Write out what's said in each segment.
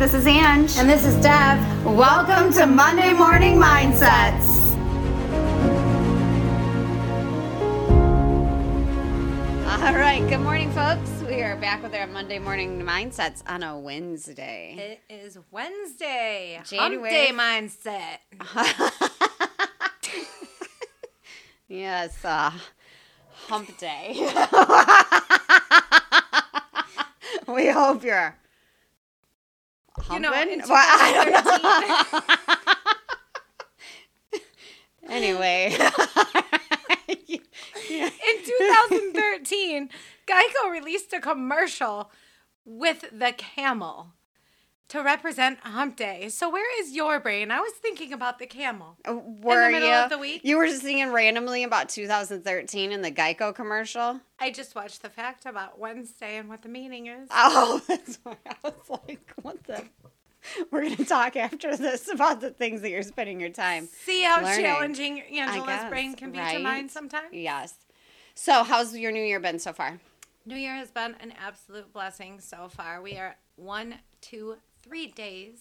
this is Ange. And this is Deb. Welcome to Monday Morning Mindsets. All right, good morning, folks. We are back with our Monday Morning Mindsets on a Wednesday. It is Wednesday. January- Hump day mindset. Yes, uh, hump day. we hope you're. You know, Well, I don't know. anyway. In 2013, Geico released a commercial with the camel to represent Hump Day. So where is your brain? I was thinking about the camel. Uh, were middle you? of the week? You were just thinking randomly about 2013 in the Geico commercial. I just watched the fact about Wednesday and what the meaning is. Oh, that's why I was like, what the? We're gonna talk after this about the things that you're spending your time. See how learning. challenging Angela's guess, brain can be to mine sometimes? Yes. So, how's your new year been so far? New Year has been an absolute blessing so far. We are one, two, three days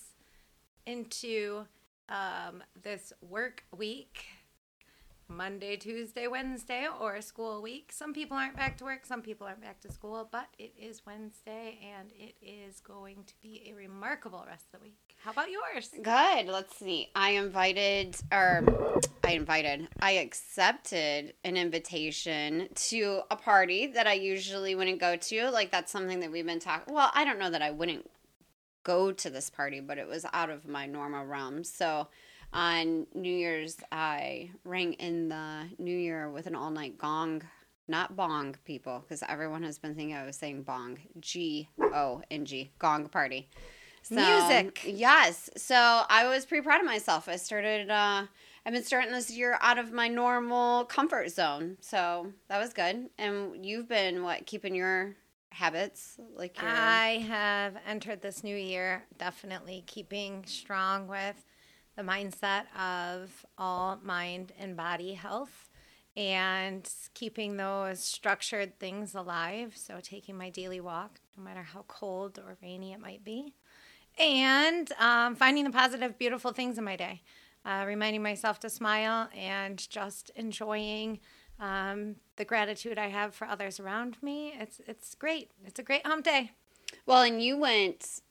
into um, this work week Monday, Tuesday, Wednesday, or school week. Some people aren't back to work, some people aren't back to school, but it is Wednesday and it is going to be a remarkable rest of the week. How about yours? Good. Let's see. I invited, or I invited, I accepted an invitation to a party that I usually wouldn't go to. Like, that's something that we've been talking. Well, I don't know that I wouldn't go to this party, but it was out of my normal realm. So, on New Year's, I rang in the New Year with an all night gong. Not bong, people, because everyone has been thinking I was saying bong. G O N G. Gong party. So, Music. Yes. So I was pretty proud of myself. I started, uh, I've been starting this year out of my normal comfort zone. So that was good. And you've been, what, keeping your habits? Like your. I have entered this new year definitely keeping strong with the mindset of all mind and body health and keeping those structured things alive. So, taking my daily walk, no matter how cold or rainy it might be, and um, finding the positive, beautiful things in my day. Uh, reminding myself to smile and just enjoying um, the gratitude I have for others around me. It's it's great. It's a great hump day. well, and you went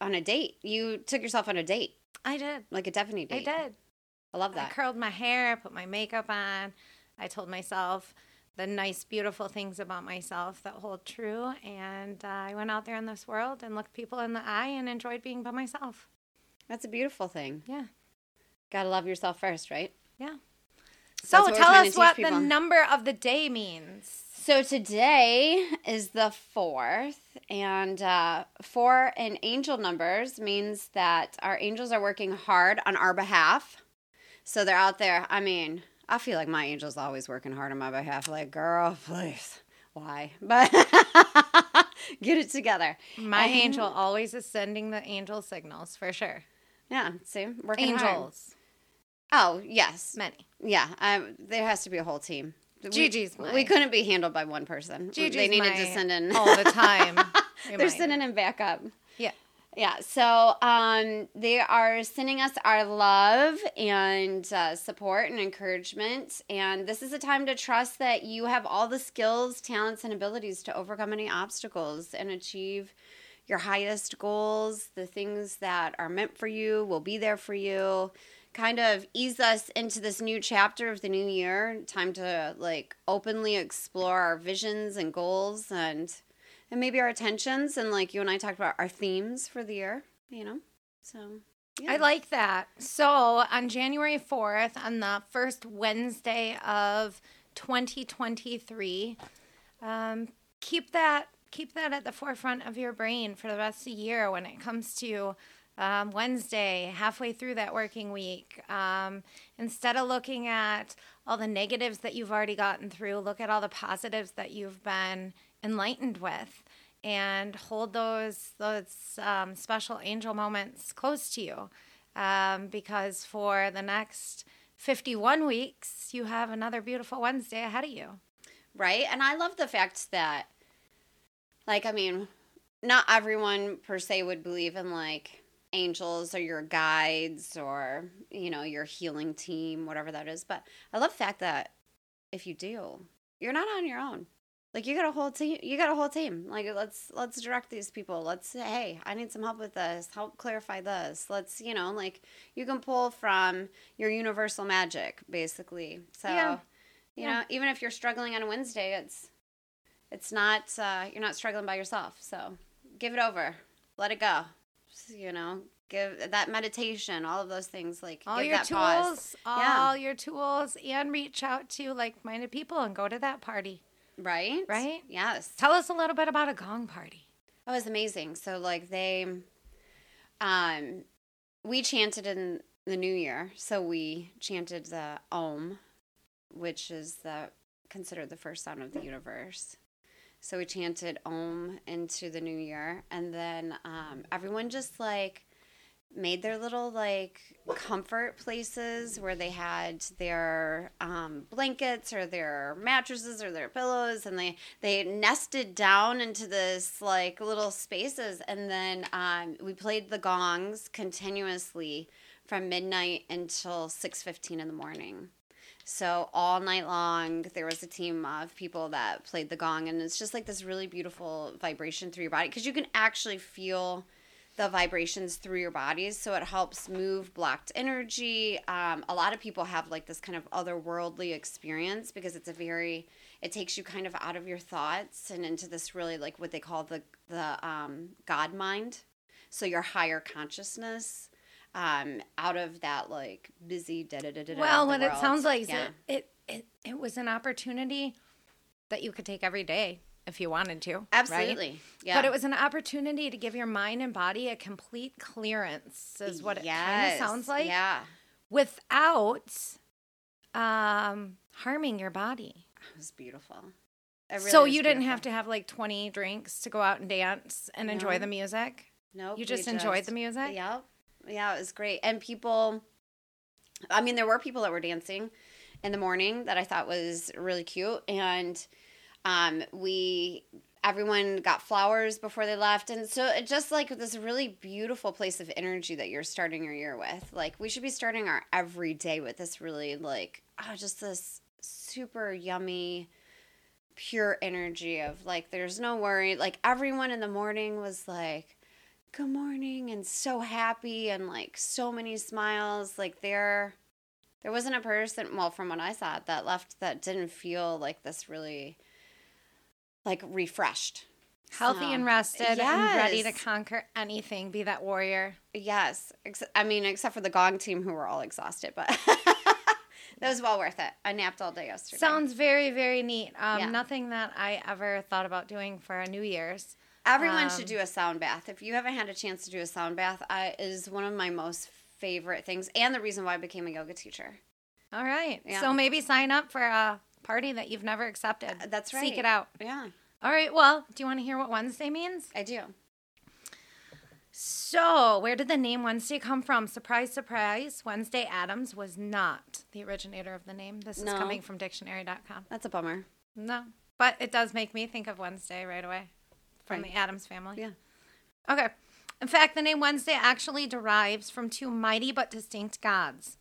on a date. You took yourself on a date, I did. like a Tiffany date. I did. I love that. I curled my hair, I put my makeup on. I told myself the nice, beautiful things about myself that hold true. And uh, I went out there in this world and looked people in the eye and enjoyed being by myself. That's a beautiful thing. Yeah. Gotta love yourself first, right? Yeah. That's So what tell us what people. the number of the day means. So today is the fourth, and uh, four in angel numbers means that our angels are working hard on our behalf. So they're out there. I mean, I feel like my angel's always working hard on my behalf. Like, girl, please, why? But get it together. My And- angel always is sending the angel signals for sure. Yeah, see, working hard. Oh yes, many. yeah. Um, there has to be a whole team. We- Gigi's we, my- couldn't be handled by one person. Gigi's they needed to send in all the time. They're sending in backup. Yeah. Yeah, so um, they are sending us our love and uh, support and encouragement. And this is a time to trust that you have all the skills, talents, and abilities to overcome any obstacles and achieve your highest goals. The things that are meant for you will be there for you. Kind of ease us into this new chapter of the new year. Time to like openly explore our visions and goals and and maybe our attentions and like you and I talked about our themes for the year, you know. So yeah. I like that. So on January 4th, on the first Wednesday of 2023, um, keep that keep that at the forefront of your brain for the rest of the year when it comes to um, Wednesday, halfway through that working week. Um, instead of looking at all the negatives that you've already gotten through, look at all the positives that you've been enlightened with and hold those those um, special angel moments close to you um, because for the next 51 weeks you have another beautiful wednesday ahead of you right? And I love the fact that like I mean, not everyone per se would believe in like angels or your guides or you know your healing team whatever that is but i love the fact that if you do you're not on your own. Like you got a whole team you got a whole team. Like let's let's direct these people. Let's say hey i need some help with this. Help clarify this. Let's you know like you can pull from your universal magic basically. So Yeah. you Yeah. know even if you're struggling on a wednesday it's it's not uh, you're not struggling by yourself. So give it over. Let it go you know give that meditation all of those things like all give your that tools, pause all your tools, and reach out to like-minded people and go to that party. right Right? yes Tell us a little bit about a gong party. That was amazing. So like they um we chanted in the new year. So we chanted the Om, which is the considered the first sound of the universe. So we chanted Om into the new year and then um everyone just like made their little like comfort places where they had their um, blankets or their mattresses or their pillows and they they nested down into this like little spaces. And then um, we played the gongs continuously from midnight until 6.15 in the morning so all night long there was a team of people that played the gong and it's just like this really beautiful vibration through your body because you can actually feel the vibrations through your bodies so it helps move blocked energy. Um, a lot of people have like this kind of otherworldly experience because it's a very it takes you kind of out of your thoughts and into this really like what they call the the um, god mind. So your higher consciousness um, out of that like busy da da da da. Well, what it sounds like yeah. it, it, it, was an opportunity that you could take every day if you wanted to. right? absolutely yeah But it was an opportunity to give your mind and body a complete clearance, is what it kind of Yes, sounds like, yeah without um, harming your body. it was beautiful It really so was you didn't beautiful. have to have like 20 drinks to go out and dance and enjoy No. the music. Nope, You we just enjoyed the music? Yep. Yeah, it was great. And people, I mean, there were people that were dancing in the morning that I thought was really cute. And um, we, everyone got flowers before they left. And so it just like this really beautiful place of energy that you're starting your year with. Like, we should be starting our every day with this really, like, oh, just this super yummy pure energy of like there's no worry like everyone in the morning was like good morning and so happy and like so many smiles like there there wasn't a person well from what i saw that left that didn't feel like this really like refreshed Healthy So, and rested and ready to conquer anything, be that warrior. yes i mean except for the gong team who were all exhausted but that was well worth it i napped all day yesterday Sounds very, very neat. Um, Yeah. Nothing that I ever thought about doing for a New Year's. Everyone Um, should do a sound bath. If you haven't had a chance to do a sound bath, I, is one of my most favorite things, and the reason why I became a yoga teacher. All right. Yeah. So maybe sign up for a party that you've never accepted. Uh, That's right. Seek it out. Yeah, All right. Well, do you want to hear what Wednesday means? I do. So, where did the name Wednesday come from? Surprise, surprise. Wednesday Addams was not the originator of the name. This is coming from dictionary.com. That's a bummer. No. But it does make me think of Wednesday right away from Right. the Addams family. Yeah. Okay. In fact, the name Wednesday actually derives from two mighty but distinct gods.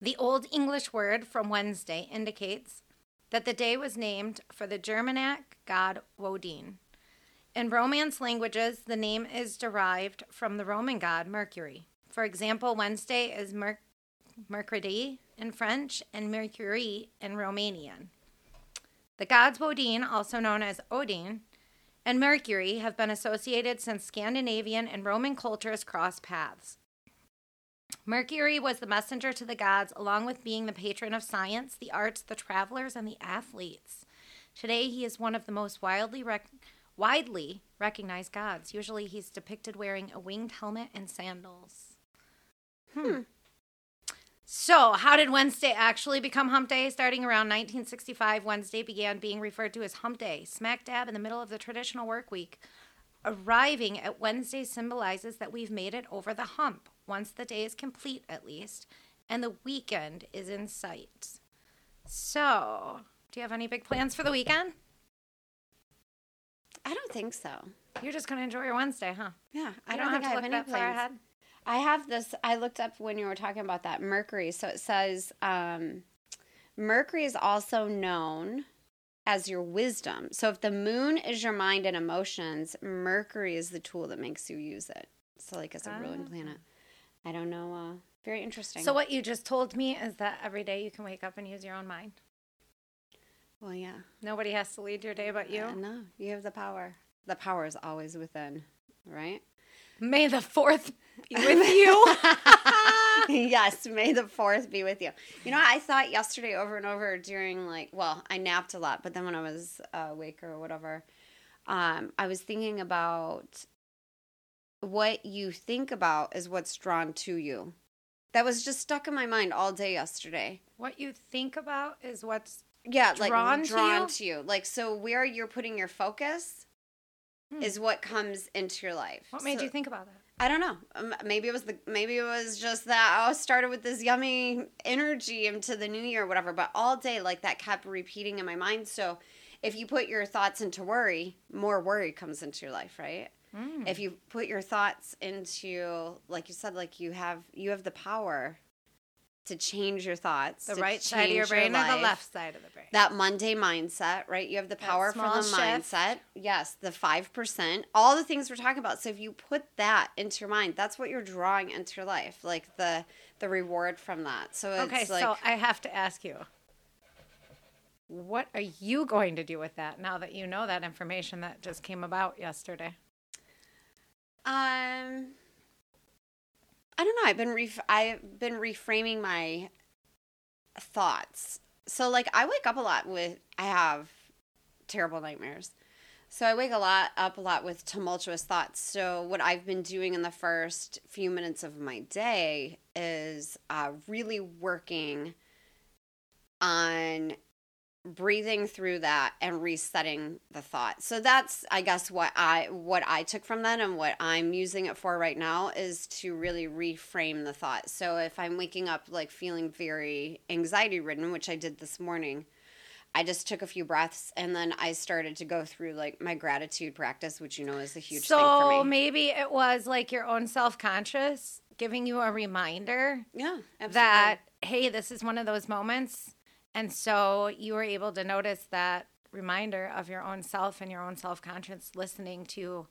The Old English word from Wednesday indicates that the day was named for the Germanic god Woden. In Romance languages, the name is derived from the Roman god Mercury. For example, Wednesday is Mer- Mercredi in French and miercuri in Romanian. The gods Woden, also known as Odin, and Mercury have been associated since Scandinavian and Roman cultures crossed paths. Mercury was the messenger to the gods, along with being the patron of science, the arts, the travelers, and the athletes. Today, he is one of the most wildly rec- widely recognized gods. Usually, he's depicted wearing a winged helmet and sandals. Hmm. So, how did Wednesday actually become Hump Day? Starting around 1965, Wednesday began being referred to as Hump Day, smack dab in the middle of the traditional work week. Arriving at Wednesday symbolizes that we've made it over the hump, once the day is complete at least, and the weekend is in sight. So, do you have any big plans for the weekend? I don't think so. You're just gonna enjoy your Wednesday, huh? Yeah, I don't, don't, think have to I look have that any far plans. ahead. I have this. I looked up when you were talking about that Mercury. So it says um, Mercury is also known as your wisdom. So if the moon is your mind and emotions, Mercury is the tool that makes you use it. So like as a ruling Ah. planet. I don't know. Uh, very interesting. So what you just told me is that every day you can wake up and use your own mind. Well, yeah. Nobody has to lead your day but you. Uh, no, you have the power. The power is always within, right? May the fourth be with you. yes, may the fourth be with you. You know, I thought yesterday over and over during like, well, I napped a lot, but then when I was uh, awake or whatever, um, I was thinking about what you think about is what's drawn to you. That was just stuck in my mind all day yesterday. what you think about is what's Yeah, like Drawn drawn, to to, you? you? Like so, where you're putting your focus Hmm. is what comes into your life. what made So- you think about that. I don't know. Um, maybe it was the maybe it was just that I started with this yummy energy into the new year, or whatever. But all day, like that kept repeating in my mind. So, if you put your thoughts into worry, more worry comes into your life, right? Mm. If you put your thoughts into, like you said, like you have you have the power to change your thoughts, The right side of your brain or the left side of the brain? That Monday mindset, right? You have the power for the shift. mindset. Yes, the 5%. All the things we're talking about. So if you put that into your mind, that's what you're drawing into your life, like the the reward from that. So it's okay, like so I have to ask you. What are you going to do with that now that you know that information that just came about yesterday? um I don't know. I've been ref- I've been reframing my thoughts. So like I wake up a lot with I have terrible nightmares. So I wake a lot up a lot with tumultuous thoughts. So what I've been doing in the first few minutes of my day is uh, really working on breathing through that and resetting the thought. So that's I guess what I what I took from that and what I'm using it for right now is to really reframe the thought. So if I'm waking up like feeling very anxiety ridden, which I did this morning, I just took a few breaths and then I started to go through like my gratitude practice, which you know is a huge so thing for me. maybe it was like your own self conscious giving you a reminder yeah, absolutely. that, hey, this is one of those moments. And so you were able to notice that reminder of your own self and your own self conscious listening to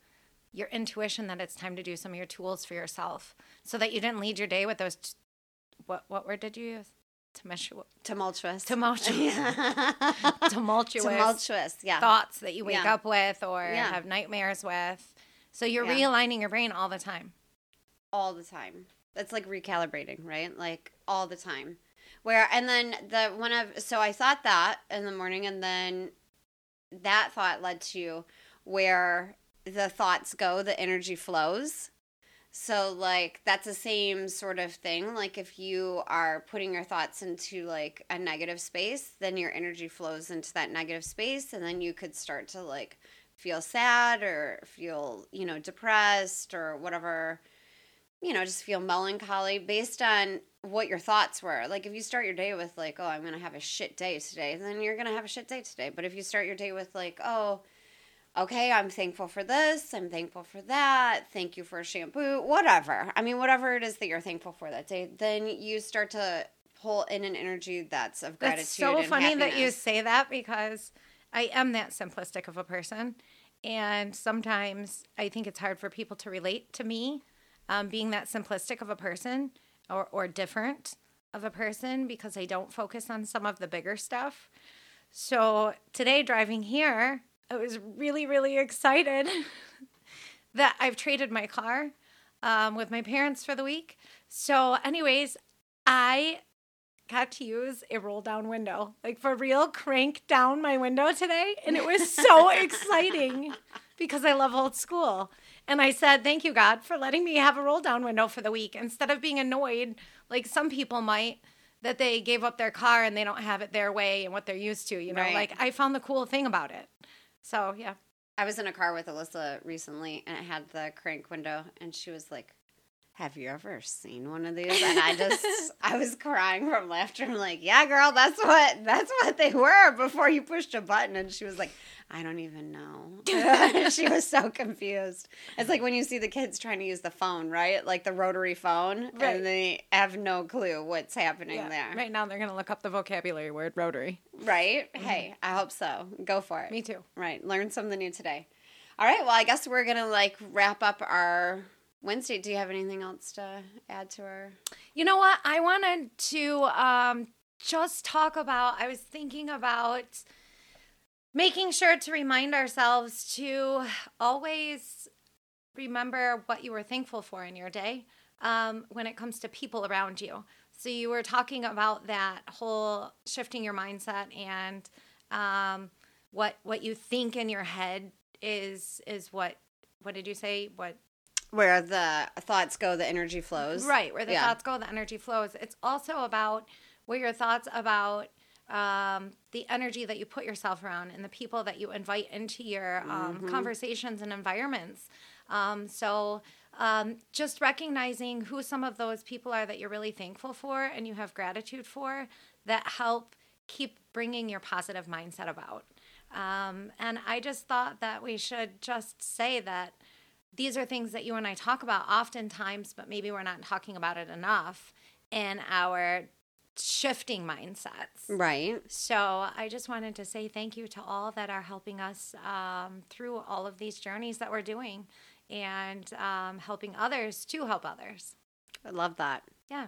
your intuition that it's time to do some of your tools for yourself so that you didn't lead your day with those. T- what, what word did you use? Tumultuous. tumultuous. Tumultuous. Yeah. Tumultuous. tumultuous. Yeah. thoughts that you wake Yeah. up with or Yeah. have nightmares with. So you're realigning your brain all the time. all the time. That's like recalibrating, right? Like all the time. Where and then the one of so I thought that in the morning and then that thought led to where the thoughts go, the energy flows. So like that's the same sort of thing. Like if you are putting your thoughts into like a negative space, then your energy flows into that negative space and then you could start to like feel sad or feel, you know, depressed or whatever you know, just feel melancholy based on what your thoughts were. Like if you start your day with like, oh, I'm going to have a shit day today, then you're going to have a shit day today. But if you start your day with like, oh, okay, I'm thankful for this, I'm thankful for that, thank you for shampoo, whatever. I mean, whatever it is that you're thankful for that day, then you start to pull in an energy that's of gratitude. That's so funny that you say that because I am that simplistic of a person. And sometimes I think it's hard for people to relate to me um, being that simplistic of a person or, or different of a person because I don't focus on some of the bigger stuff. So today, driving here, I was really, really excited that I've traded my car um, with my parents for the week. So, anyways, I got to use a roll down window, like for real, crank down my window today. And it was so exciting because I love old school. And I said, Thank you, God, for letting me have a roll down window for the week instead of being annoyed like some people might that they gave up their car and they don't have it their way and what they're used to. You know, Right. like I found the cool thing about it. So, yeah. I was in a car with Alyssa recently and it had the crank window and she was like, have you ever seen one of these? And I just, I was crying from laughter. I'm like, yeah, girl, that's what, that's what they were before you pushed a button. And she was like, I don't even know. she was so confused. It's like when you see the kids trying to use the phone, right? Like the rotary phone, Right. and they have no clue what's happening Yeah. there. Right now, they're going to look up the vocabulary word rotary. Right? Hey, I hope so. Go for it. Mm-hmm. Me too. Right. Learn something new today. All right. Well, I guess we're going to like wrap up our Wednesday. Do you have anything else to add to our? You know what? I wanted to um, just talk about, I was thinking about making sure to remind ourselves to always remember what you were thankful for in your day um, when it comes to people around you. So you were talking about that whole shifting your mindset and um, what what you think in your head is is what what did you say what Where the thoughts go, the energy flows. Right, where the Yeah. thoughts go, the energy flows. It's also about where your thoughts about um, the energy that you put yourself around and the people that you invite into your um, Mm-hmm. conversations and environments. Um, so, um, just recognizing who some of those people are that you're really thankful for and you have gratitude for that help keep bringing your positive mindset about. Um, and I just thought that we should just say that these are things that you and I talk about oftentimes, but maybe we're not talking about it enough in our shifting mindsets. Right. So I just wanted to say thank you to all that are helping us um, through all of these journeys that we're doing and um, helping others to help others. I love that. Yeah.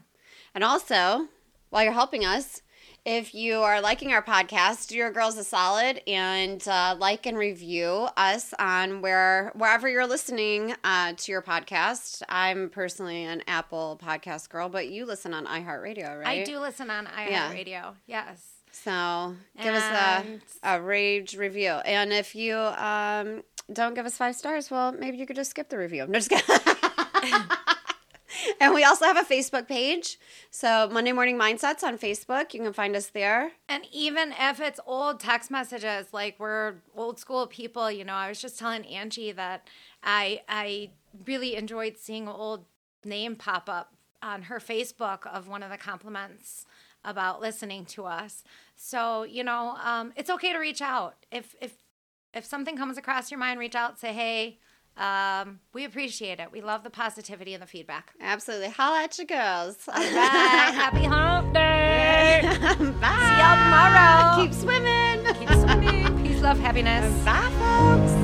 And also, while you're helping us, if you are liking our podcast, do your girls a solid and uh, like and review us on where wherever you're listening uh, to your podcast. I'm personally an Apple podcast girl, but you listen on iHeartRadio, right? I do listen on Yeah. iHeartRadio. Yes. So give And- us a, a rage review. And if you um, don't give us five stars, well, maybe you could just skip the review. I'm just kidding. and we also have a Facebook page. So Monday Morning Mindsets on Facebook. You can find us there. And even if it's old text messages, like we're old school people, you know, I was just telling Angie that I I really enjoyed seeing an old name pop up on her Facebook of one of the compliments about listening to us. So you know, um, it's okay to reach out if if if something comes across your mind, reach out, say hey. Um, we appreciate it. We love the positivity and the feedback. Absolutely. Holla at your girls. All right, happy hump day. Bye. See y'all tomorrow. Keep swimming. Keep swimming. Peace, love, happiness. Bye, folks.